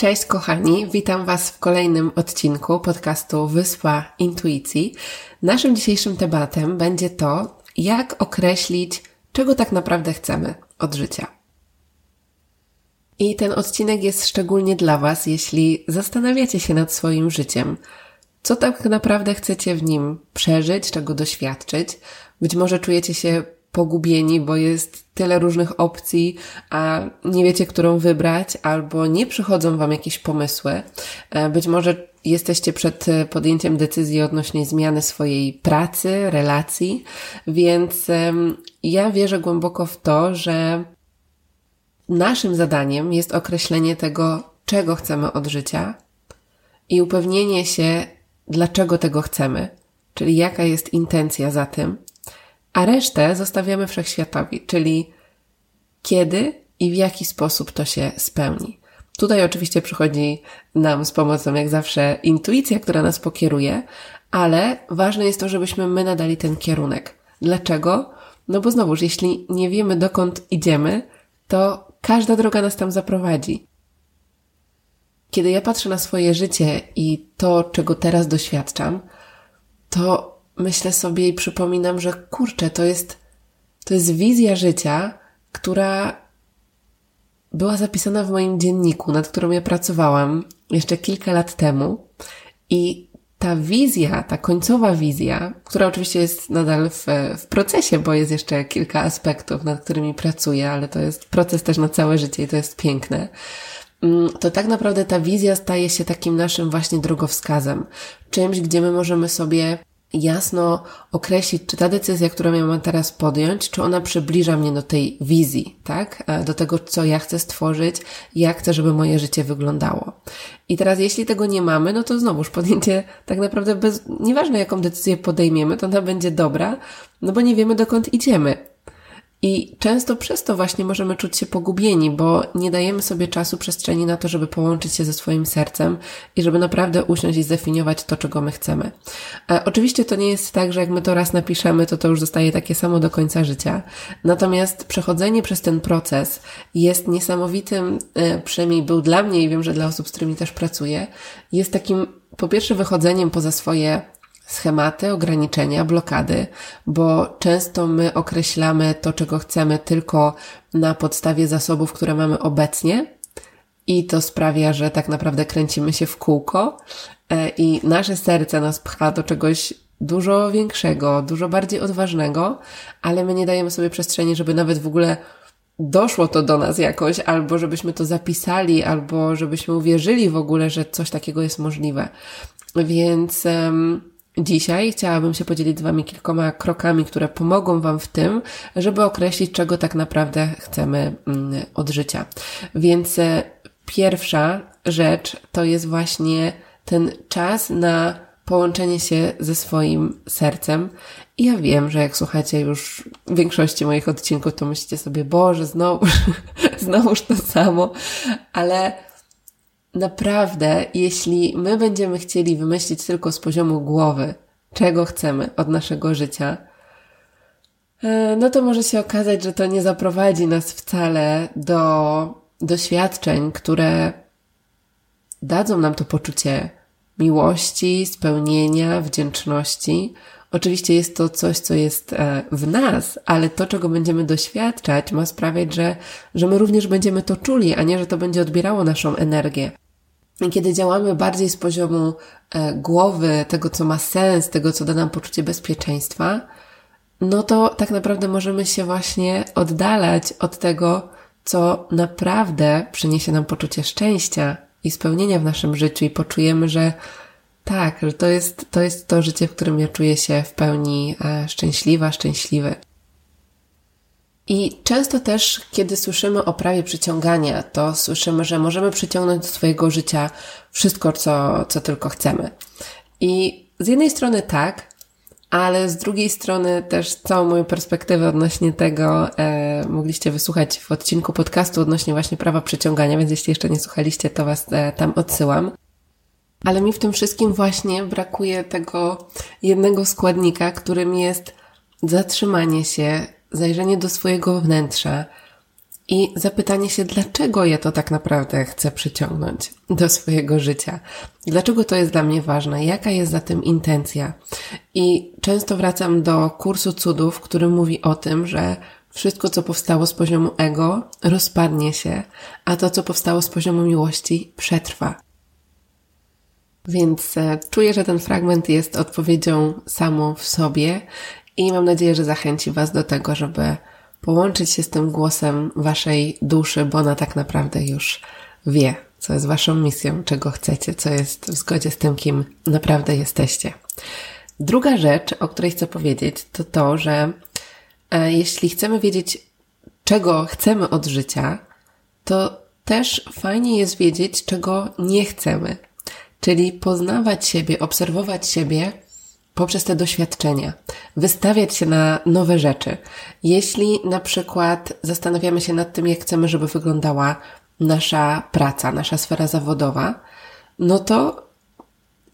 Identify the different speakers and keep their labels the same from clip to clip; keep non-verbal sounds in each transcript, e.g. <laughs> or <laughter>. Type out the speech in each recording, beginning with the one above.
Speaker 1: Cześć kochani, witam Was w kolejnym odcinku podcastu Wyspa Intuicji. Naszym dzisiejszym tematem będzie to, jak określić, czego tak naprawdę chcemy od życia. I ten odcinek jest szczególnie dla Was, jeśli zastanawiacie się nad swoim życiem. Co tak naprawdę chcecie w nim przeżyć, czego doświadczyć? Być może czujecie się pogubieni, bo jest tyle różnych opcji, a nie wiecie, którą wybrać, albo nie przychodzą Wam jakieś pomysły. E, być może jesteście przed podjęciem decyzji odnośnie zmiany swojej pracy, relacji, więc ja wierzę głęboko w to, że naszym zadaniem jest określenie tego, czego chcemy od życia i upewnienie się, dlaczego tego chcemy, czyli jaka jest intencja za tym, a resztę zostawiamy wszechświatowi, czyli kiedy i w jaki sposób to się spełni. Tutaj oczywiście przychodzi nam z pomocą, jak zawsze, intuicja, która nas pokieruje, ale ważne jest to, żebyśmy my nadali ten kierunek. Dlaczego? No bo znowuż, jeśli nie wiemy dokąd idziemy, to każda droga nas tam zaprowadzi. Kiedy ja patrzę na swoje życie i to, czego teraz doświadczam, to myślę sobie i przypominam, że kurczę, to jest, to jest wizja życia, która była zapisana w moim dzienniku, nad którą ja pracowałam jeszcze kilka lat temu. I ta wizja, ta końcowa wizja, która oczywiście jest nadal w, w procesie, bo jest jeszcze kilka aspektów, nad którymi pracuję, ale to jest proces też na całe życie i to jest piękne mm, to tak naprawdę ta wizja staje się takim naszym właśnie drogowskazem. Czymś, gdzie my możemy sobie jasno określić, czy ta decyzja, którą ja mam teraz podjąć, czy ona przybliża mnie do tej wizji, tak? E, do tego, co ja chcę stworzyć, jak chcę, żeby moje życie wyglądało. I teraz, jeśli tego nie mamy, no to znowuż podjęcie tak naprawdę bez, nieważne jaką decyzję podejmiemy, to ona będzie dobra, no bo nie wiemy dokąd idziemy. I często przez to właśnie możemy czuć się pogubieni, bo nie dajemy sobie czasu, przestrzeni na to, żeby połączyć się ze swoim sercem i żeby naprawdę usiąść i zdefiniować to, czego my chcemy. E, oczywiście to nie jest tak, że jak my to raz napiszemy, to to już zostaje takie samo do końca życia. Natomiast przechodzenie przez ten proces jest niesamowitym, e, przynajmniej był dla mnie i wiem, że dla osób, z którymi też pracuję, jest takim po pierwsze wychodzeniem poza swoje schematy, ograniczenia, blokady, bo często my określamy to, czego chcemy tylko na podstawie zasobów, które mamy obecnie i to sprawia, że tak naprawdę kręcimy się w kółko e, i nasze serce nas pcha do czegoś dużo większego, dużo bardziej odważnego, ale my nie dajemy sobie przestrzeni, żeby nawet w ogóle doszło to do nas jakoś, albo żebyśmy to zapisali, albo żebyśmy uwierzyli w ogóle, że coś takiego jest możliwe. Więc um, Dzisiaj chciałabym się podzielić z Wami kilkoma krokami, które pomogą Wam w tym, żeby określić, czego tak naprawdę chcemy mm, od życia. Więc e, pierwsza rzecz to jest właśnie ten czas na połączenie się ze swoim sercem. I ja wiem, że jak słuchacie już większości moich odcinków, to myślicie sobie, Boże, znowu, <laughs> znowuż to samo, ale naprawdę, jeśli my będziemy chcieli wymyślić tylko z poziomu głowy, czego chcemy od naszego życia, e, no to może się okazać, że to nie zaprowadzi nas wcale do doświadczeń, które dadzą nam to poczucie miłości, spełnienia, wdzięczności. Oczywiście jest to coś, co jest e, w nas, ale to, czego będziemy doświadczać, ma sprawiać, że, że my również będziemy to czuli, a nie, że to będzie odbierało naszą energię. I kiedy działamy bardziej z poziomu e, głowy, tego, co ma sens, tego, co da nam poczucie bezpieczeństwa, no to tak naprawdę możemy się właśnie oddalać od tego, co naprawdę przyniesie nam poczucie szczęścia i spełnienia w naszym życiu i poczujemy, że tak, że to jest, to jest to życie, w którym ja czuję się w pełni e, szczęśliwa, szczęśliwy. I często też, kiedy słyszymy o prawie przyciągania, to słyszymy, że możemy przyciągnąć do swojego życia wszystko, co, co tylko chcemy. I z jednej strony tak, ale z drugiej strony też całą moją perspektywę odnośnie tego e, mogliście wysłuchać w odcinku podcastu odnośnie właśnie prawa przyciągania, więc jeśli jeszcze nie słuchaliście, to Was e, tam odsyłam. Ale mi w tym wszystkim właśnie brakuje tego jednego składnika, którym jest zatrzymanie się, zajrzenie do swojego wnętrza i zapytanie się, dlaczego ja to tak naprawdę chcę przyciągnąć do swojego życia. Dlaczego to jest dla mnie ważne? Jaka jest za tym intencja? I często wracam do kursu cudów, który mówi o tym, że wszystko, co powstało z poziomu ego, rozpadnie się, a to, co powstało z poziomu miłości, przetrwa. Więc e, czuję, że ten fragment jest odpowiedzią samą w sobie i mam nadzieję, że zachęci Was do tego, żeby połączyć się z tym głosem Waszej duszy, bo ona tak naprawdę już wie, co jest Waszą misją, czego chcecie, co jest w zgodzie z tym, kim naprawdę jesteście. Druga rzecz, o której chcę powiedzieć, to to, że e, jeśli chcemy wiedzieć, czego chcemy od życia, to też fajnie jest wiedzieć, czego nie chcemy. Czyli poznawać siebie, obserwować siebie poprzez te doświadczenia, wystawiać się na nowe rzeczy. Jeśli na przykład zastanawiamy się nad tym, jak chcemy, żeby wyglądała nasza praca, nasza sfera zawodowa, no to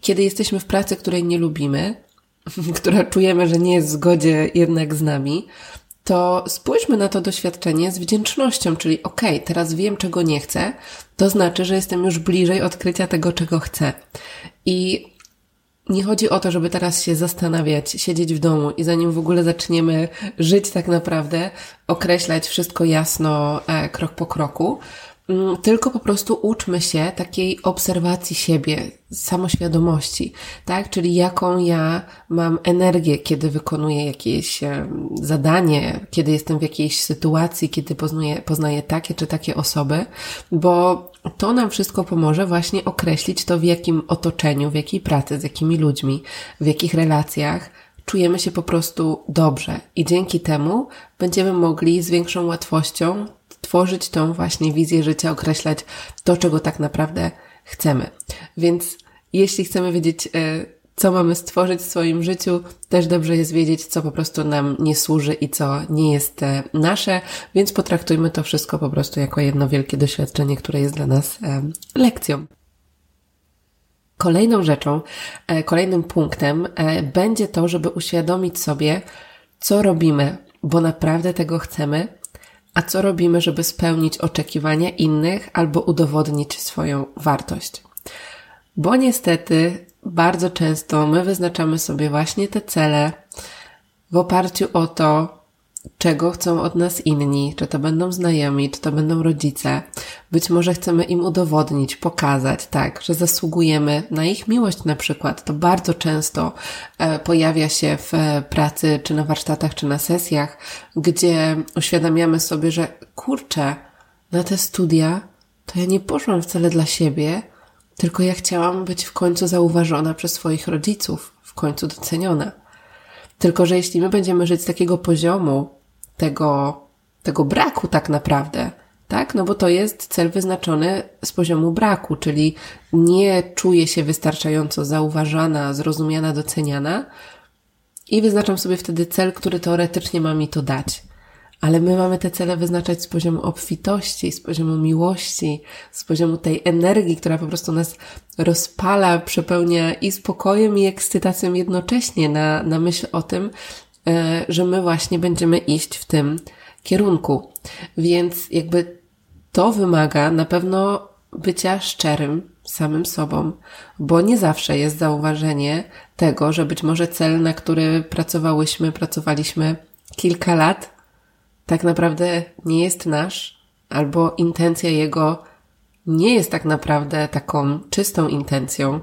Speaker 1: kiedy jesteśmy w pracy, której nie lubimy, <laughs> która czujemy, że nie jest w zgodzie jednak z nami, to spójrzmy na to doświadczenie z wdzięcznością, czyli okej, teraz wiem, czego nie chcę, to znaczy, że jestem już bliżej odkrycia tego, czego chcę. I nie chodzi o to, żeby teraz się zastanawiać, siedzieć w domu i zanim w ogóle zaczniemy żyć tak naprawdę, określać wszystko jasno, e, krok po kroku, tylko po prostu uczmy się takiej obserwacji siebie, samoświadomości, tak? Czyli jaką ja mam energię, kiedy wykonuję jakieś zadanie, kiedy jestem w jakiejś sytuacji, kiedy poznaję, poznaję takie czy takie osoby, bo to nam wszystko pomoże właśnie określić to, w jakim otoczeniu, w jakiej pracy, z jakimi ludźmi, w jakich relacjach czujemy się po prostu dobrze i dzięki temu będziemy mogli z większą łatwością tworzyć tą właśnie wizję życia, określać to, czego tak naprawdę chcemy. Więc jeśli chcemy wiedzieć, e, co mamy stworzyć w swoim życiu, też dobrze jest wiedzieć, co po prostu nam nie służy i co nie jest e, nasze, więc potraktujmy to wszystko po prostu jako jedno wielkie doświadczenie, które jest dla nas e, lekcją. Kolejną rzeczą, kolejnym punktem będzie to, żeby uświadomić sobie, co robimy, bo naprawdę tego chcemy a co robimy, żeby spełnić oczekiwania innych albo udowodnić swoją wartość. Bo niestety bardzo często my wyznaczamy sobie właśnie te cele w oparciu o to, czego chcą od nas inni, czy to będą znajomi, czy to będą rodzice. Być może chcemy im udowodnić, pokazać, tak, że zasługujemy na ich miłość na przykład. To bardzo często e, pojawia się w e, pracy, czy na warsztatach, czy na sesjach, gdzie uświadamiamy sobie, że kurczę, na te studia to ja nie poszłam wcale dla siebie, tylko ja chciałam być w końcu zauważona przez swoich rodziców, w końcu doceniona. Tylko, że jeśli my będziemy żyć z takiego poziomu tego, tego braku tak naprawdę, tak? No bo to jest cel wyznaczony z poziomu braku, czyli nie czuję się wystarczająco zauważana, zrozumiana, doceniana i wyznaczam sobie wtedy cel, który teoretycznie ma mi to dać. Ale my mamy te cele wyznaczać z poziomu obfitości, z poziomu miłości, z poziomu tej energii, która po prostu nas rozpala, przepełnia i spokojem, i ekscytacją jednocześnie na, na myśl o tym, że my właśnie będziemy iść w tym kierunku. Więc jakby to wymaga na pewno bycia szczerym samym sobą, bo nie zawsze jest zauważenie tego, że być może cel, na który pracowałyśmy, pracowaliśmy kilka lat, tak naprawdę nie jest nasz, albo intencja jego nie jest tak naprawdę taką czystą intencją.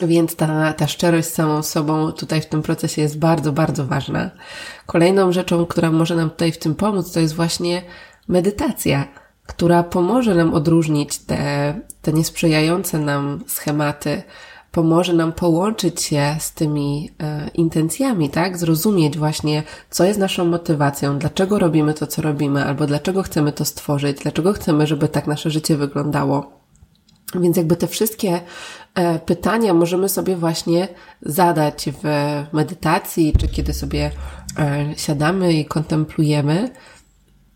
Speaker 1: Więc ta, ta szczerość z samą sobą tutaj w tym procesie jest bardzo, bardzo ważna. Kolejną rzeczą, która może nam tutaj w tym pomóc, to jest właśnie medytacja, która pomoże nam odróżnić te, te niesprzyjające nam schematy pomoże nam połączyć się z tymi e, intencjami, tak? Zrozumieć właśnie, co jest naszą motywacją, dlaczego robimy to, co robimy, albo dlaczego chcemy to stworzyć, dlaczego chcemy, żeby tak nasze życie wyglądało. Więc jakby te wszystkie pytania możemy sobie właśnie zadać w medytacji, czy kiedy sobie e, siadamy i kontemplujemy,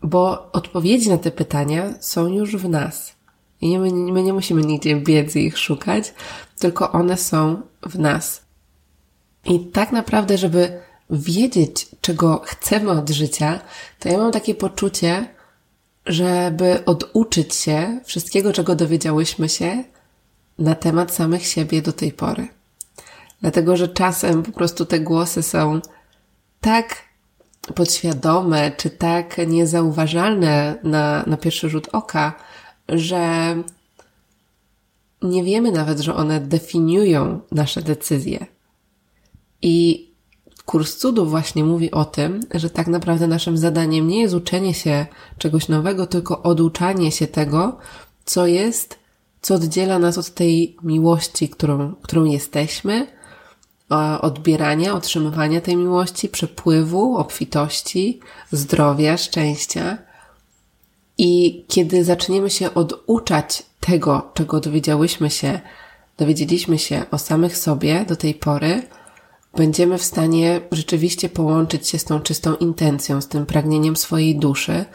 Speaker 1: bo odpowiedzi na te pytania są już w nas. I nie, my nie musimy nigdzie i ich szukać, tylko one są w nas. I tak naprawdę, żeby wiedzieć, czego chcemy od życia, to ja mam takie poczucie, żeby oduczyć się wszystkiego, czego dowiedziałyśmy się na temat samych siebie do tej pory. Dlatego, że czasem po prostu te głosy są tak podświadome, czy tak niezauważalne na, na pierwszy rzut oka, że nie wiemy nawet, że one definiują nasze decyzje. I kurs cudów właśnie mówi o tym, że tak naprawdę naszym zadaniem nie jest uczenie się czegoś nowego, tylko oduczanie się tego, co jest, co oddziela nas od tej miłości, którą, którą jesteśmy, odbierania, otrzymywania tej miłości, przepływu, obfitości, zdrowia, szczęścia. I kiedy zaczniemy się oduczać tego, czego dowiedziałyśmy się, dowiedzieliśmy się o samych sobie do tej pory, będziemy w stanie rzeczywiście połączyć się z tą czystą intencją, z tym pragnieniem swojej duszy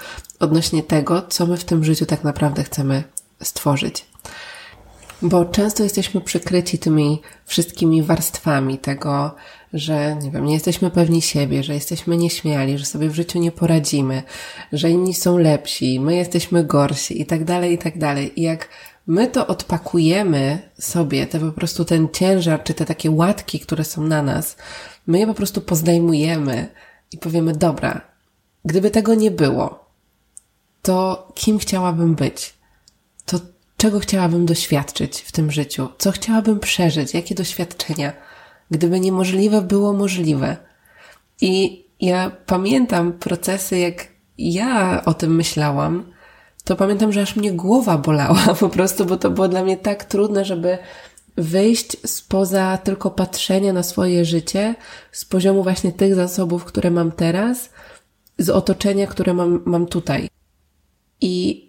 Speaker 1: odnośnie tego, co my w tym życiu tak naprawdę chcemy stworzyć. Bo często jesteśmy przykryci tymi wszystkimi warstwami tego, że nie wiem, nie jesteśmy pewni siebie, że jesteśmy nieśmiali, że sobie w życiu nie poradzimy, że inni są lepsi, my jesteśmy gorsi i tak dalej, i tak dalej. I jak my to odpakujemy sobie, te po prostu ten ciężar, czy te takie łatki, które są na nas, my je po prostu pozdejmujemy i powiemy, dobra, gdyby tego nie było, to kim chciałabym być? Czego chciałabym doświadczyć w tym życiu? Co chciałabym przeżyć? Jakie doświadczenia? Gdyby niemożliwe było możliwe. I ja pamiętam procesy, jak ja o tym myślałam, to pamiętam, że aż mnie głowa bolała <laughs> po prostu, bo to było dla mnie tak trudne, żeby wyjść spoza tylko patrzenia na swoje życie, z poziomu właśnie tych zasobów, które mam teraz, z otoczenia, które mam, mam tutaj. I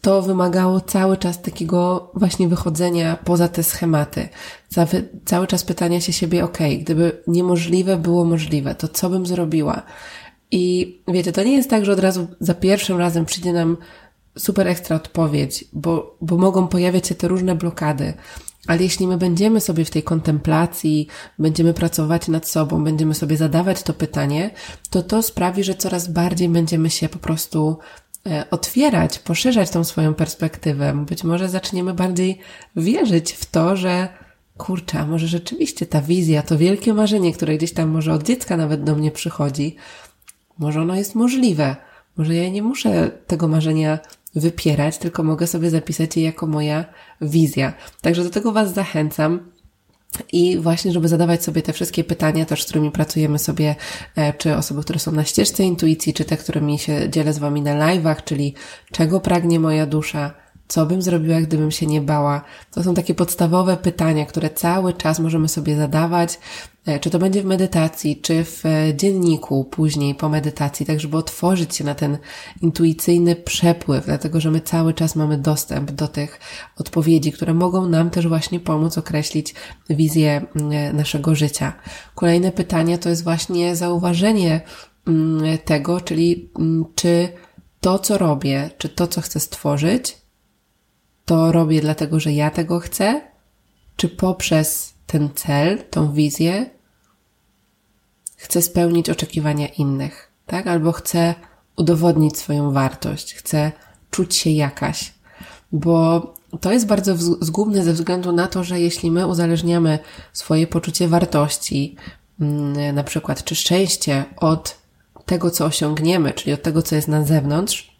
Speaker 1: to wymagało cały czas takiego właśnie wychodzenia poza te schematy. Cały, czas pytania się siebie, ok, gdyby niemożliwe było możliwe, to co bym zrobiła? I wiecie, to nie jest tak, że od razu za pierwszym razem przyjdzie nam super ekstra odpowiedź, bo, bo mogą pojawiać się te różne blokady. Ale jeśli my będziemy sobie w tej kontemplacji, będziemy pracować nad sobą, będziemy sobie zadawać to pytanie, to to sprawi, że coraz bardziej będziemy się po prostu otwierać, poszerzać tą swoją perspektywę. Być może zaczniemy bardziej wierzyć w to, że kurczę, a może rzeczywiście ta wizja, to wielkie marzenie, które gdzieś tam może od dziecka nawet do mnie przychodzi, może ono jest możliwe. Może ja nie muszę tego marzenia wypierać, tylko mogę sobie zapisać je jako moja wizja. Także do tego Was zachęcam. I właśnie, żeby zadawać sobie te wszystkie pytania, też z którymi pracujemy sobie, e, czy osoby, które są na ścieżce intuicji, czy te, którymi się dzielę z Wami na live'ach, czyli czego pragnie moja dusza, co bym zrobiła, gdybym się nie bała? To są takie podstawowe pytania, które cały czas możemy sobie zadawać, e, czy to będzie w medytacji, czy w e, dzienniku później po medytacji, tak żeby otworzyć się na ten intuicyjny przepływ, dlatego że my cały czas mamy dostęp do tych odpowiedzi, które mogą nam też właśnie pomóc określić wizję mm, naszego życia. Kolejne pytanie to jest właśnie zauważenie mm, tego, czyli mm, czy to, co robię, czy to, co chcę stworzyć, to robię dlatego, że ja tego chcę, czy poprzez ten cel, tą wizję, chcę spełnić oczekiwania innych, tak? Albo chcę udowodnić swoją wartość, chcę czuć się jakaś. Bo to jest bardzo zgubne ze względu na to, że jeśli my uzależniamy swoje poczucie wartości, mm, na przykład, czy szczęście od tego, co osiągniemy, czyli od tego, co jest na zewnątrz,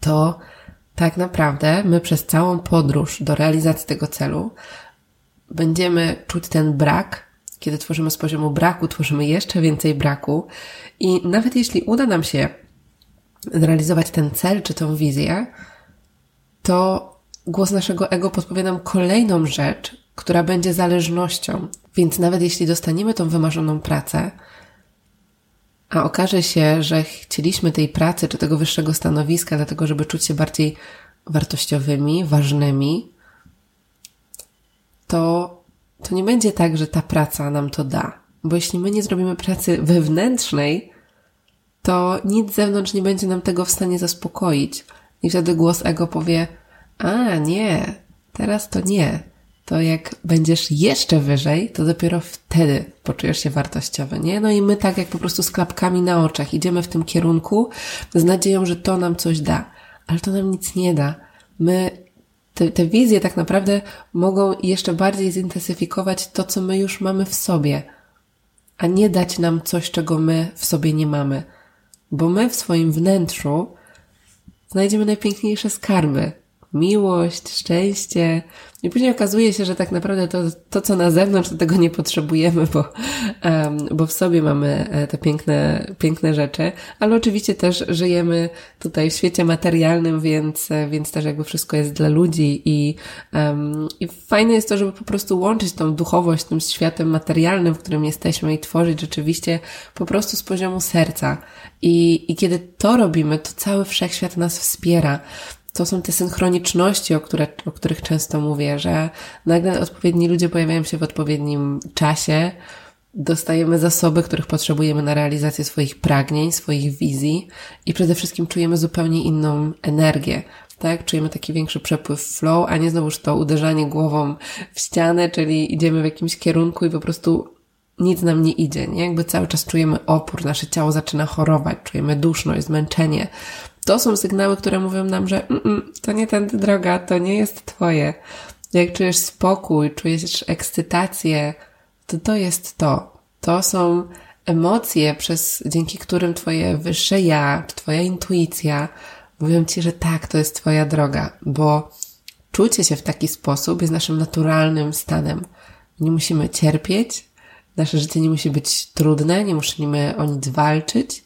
Speaker 1: to tak naprawdę my przez całą podróż do realizacji tego celu będziemy czuć ten brak. Kiedy tworzymy z poziomu braku, tworzymy jeszcze więcej braku. I nawet jeśli uda nam się zrealizować ten cel czy tą wizję, to głos naszego ego podpowie nam kolejną rzecz, która będzie zależnością. Więc nawet jeśli dostaniemy tą wymarzoną pracę, a okaże się, że chcieliśmy tej pracy czy tego wyższego stanowiska, dlatego żeby czuć się bardziej wartościowymi, ważnymi, to, to nie będzie tak, że ta praca nam to da. Bo jeśli my nie zrobimy pracy wewnętrznej, to nic z zewnątrz nie będzie nam tego w stanie zaspokoić. I wtedy głos ego powie, a nie, teraz to nie. To jak będziesz jeszcze wyżej, to dopiero wtedy poczujesz się wartościowy, nie? No i my tak jak po prostu z klapkami na oczach idziemy w tym kierunku z nadzieją, że to nam coś da. Ale to nam nic nie da. My te, te wizje tak naprawdę mogą jeszcze bardziej zintensyfikować to, co my już mamy w sobie, a nie dać nam coś, czego my w sobie nie mamy. Bo my w swoim wnętrzu znajdziemy najpiękniejsze skarby, miłość, szczęście. I później okazuje się, że tak naprawdę to, to co na zewnątrz, to tego nie potrzebujemy, bo, um, bo w sobie mamy e, te piękne, piękne rzeczy, ale oczywiście też żyjemy tutaj w świecie materialnym, więc, e, więc też jakby wszystko jest dla ludzi i, um, i fajne jest to, żeby po prostu łączyć tą duchowość tym światem materialnym, w którym jesteśmy i tworzyć rzeczywiście po prostu z poziomu serca. I, i kiedy to robimy, to cały wszechświat nas wspiera to są te synchroniczności, o, które, o których często mówię, że nagle odpowiedni ludzie pojawiają się w odpowiednim czasie, dostajemy zasoby, których potrzebujemy na realizację swoich pragnień, swoich wizji i przede wszystkim czujemy zupełnie inną energię. Tak, czujemy taki większy przepływ flow, a nie znowuż to uderzanie głową w ścianę, czyli idziemy w jakimś kierunku i po prostu nic nam nie idzie, nie? Jakby cały czas czujemy opór, nasze ciało zaczyna chorować, czujemy duszność, zmęczenie. To są sygnały, które mówią nam, że mm, mm, to nie tędy droga, to nie jest Twoje. Jak czujesz spokój, czujesz ekscytację, to to jest to. To są emocje, przez, dzięki którym Twoje wyższe ja, czy Twoja intuicja mówią Ci, że tak, to jest Twoja droga, bo czucie się w taki sposób jest naszym naturalnym stanem. Nie musimy cierpieć, nasze życie nie musi być trudne, nie musimy o nic walczyć,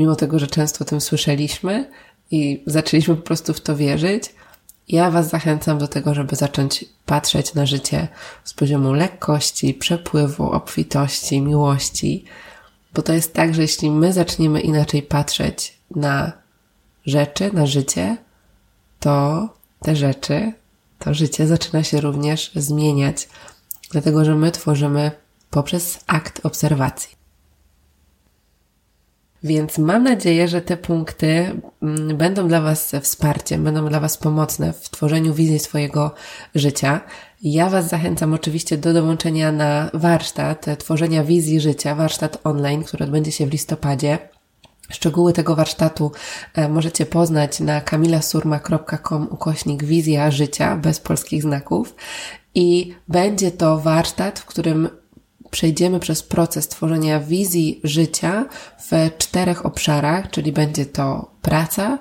Speaker 1: mimo tego, że często o tym słyszeliśmy i zaczęliśmy po prostu w to wierzyć, ja Was zachęcam do tego, żeby zacząć patrzeć na życie z poziomu lekkości, przepływu, obfitości, miłości, bo to jest tak, że jeśli my zaczniemy inaczej patrzeć na rzeczy, na życie, to te rzeczy, to życie zaczyna się również zmieniać, dlatego że my tworzymy poprzez akt obserwacji. Więc mam nadzieję, że te punkty mm, będą dla Was wsparciem, będą dla Was pomocne w tworzeniu wizji swojego życia. Ja Was zachęcam oczywiście do dołączenia na warsztat tworzenia wizji życia, warsztat online, który odbędzie się w listopadzie. Szczegóły tego warsztatu e, możecie poznać na kamilasurma.com ukośnik wizja życia bez polskich znaków i będzie to warsztat, w którym przejdziemy przez proces tworzenia wizji życia w czterech obszarach, czyli będzie to praca,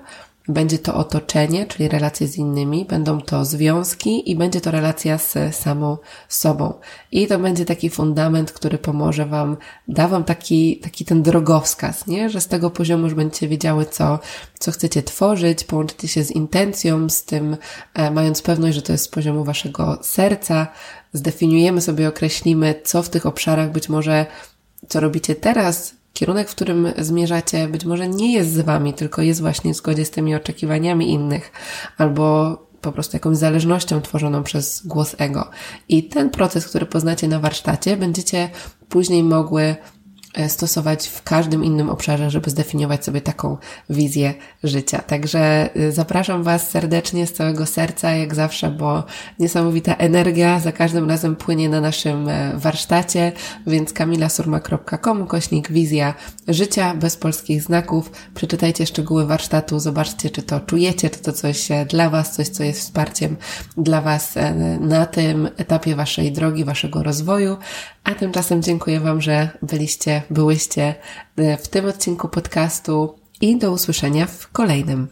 Speaker 1: będzie to otoczenie, czyli relacje z innymi, będą to związki i będzie to relacja z samą sobą. I to będzie taki fundament, który pomoże Wam, da Wam taki, taki ten drogowskaz, nie? Że z tego poziomu już będziecie wiedziały, co, co chcecie tworzyć, połączycie się z intencją, z tym, e, mając pewność, że to jest z poziomu Waszego serca, zdefiniujemy sobie, określimy, co w tych obszarach być może, co robicie teraz, kierunek, w którym zmierzacie, być może nie jest z Wami, tylko jest właśnie w zgodzie z tymi oczekiwaniami innych, albo po prostu jakąś zależnością tworzoną przez głos ego. I ten proces, który poznacie na warsztacie, będziecie później mogły stosować w każdym innym obszarze, żeby zdefiniować sobie taką wizję życia. Także e, zapraszam Was serdecznie z całego serca, jak zawsze, bo niesamowita energia za każdym razem płynie na naszym e, warsztacie, więc kamilasurma.com, kośnik wizja życia bez polskich znaków. Przeczytajcie szczegóły warsztatu, zobaczcie, czy to czujecie, czy to coś dla Was, coś, co jest wsparciem dla Was na tym etapie Waszej drogi, Waszego rozwoju. A tymczasem dziękuję Wam, że byliście, byłyście e, w tym odcinku podcastu i do usłyszenia w kolejnym.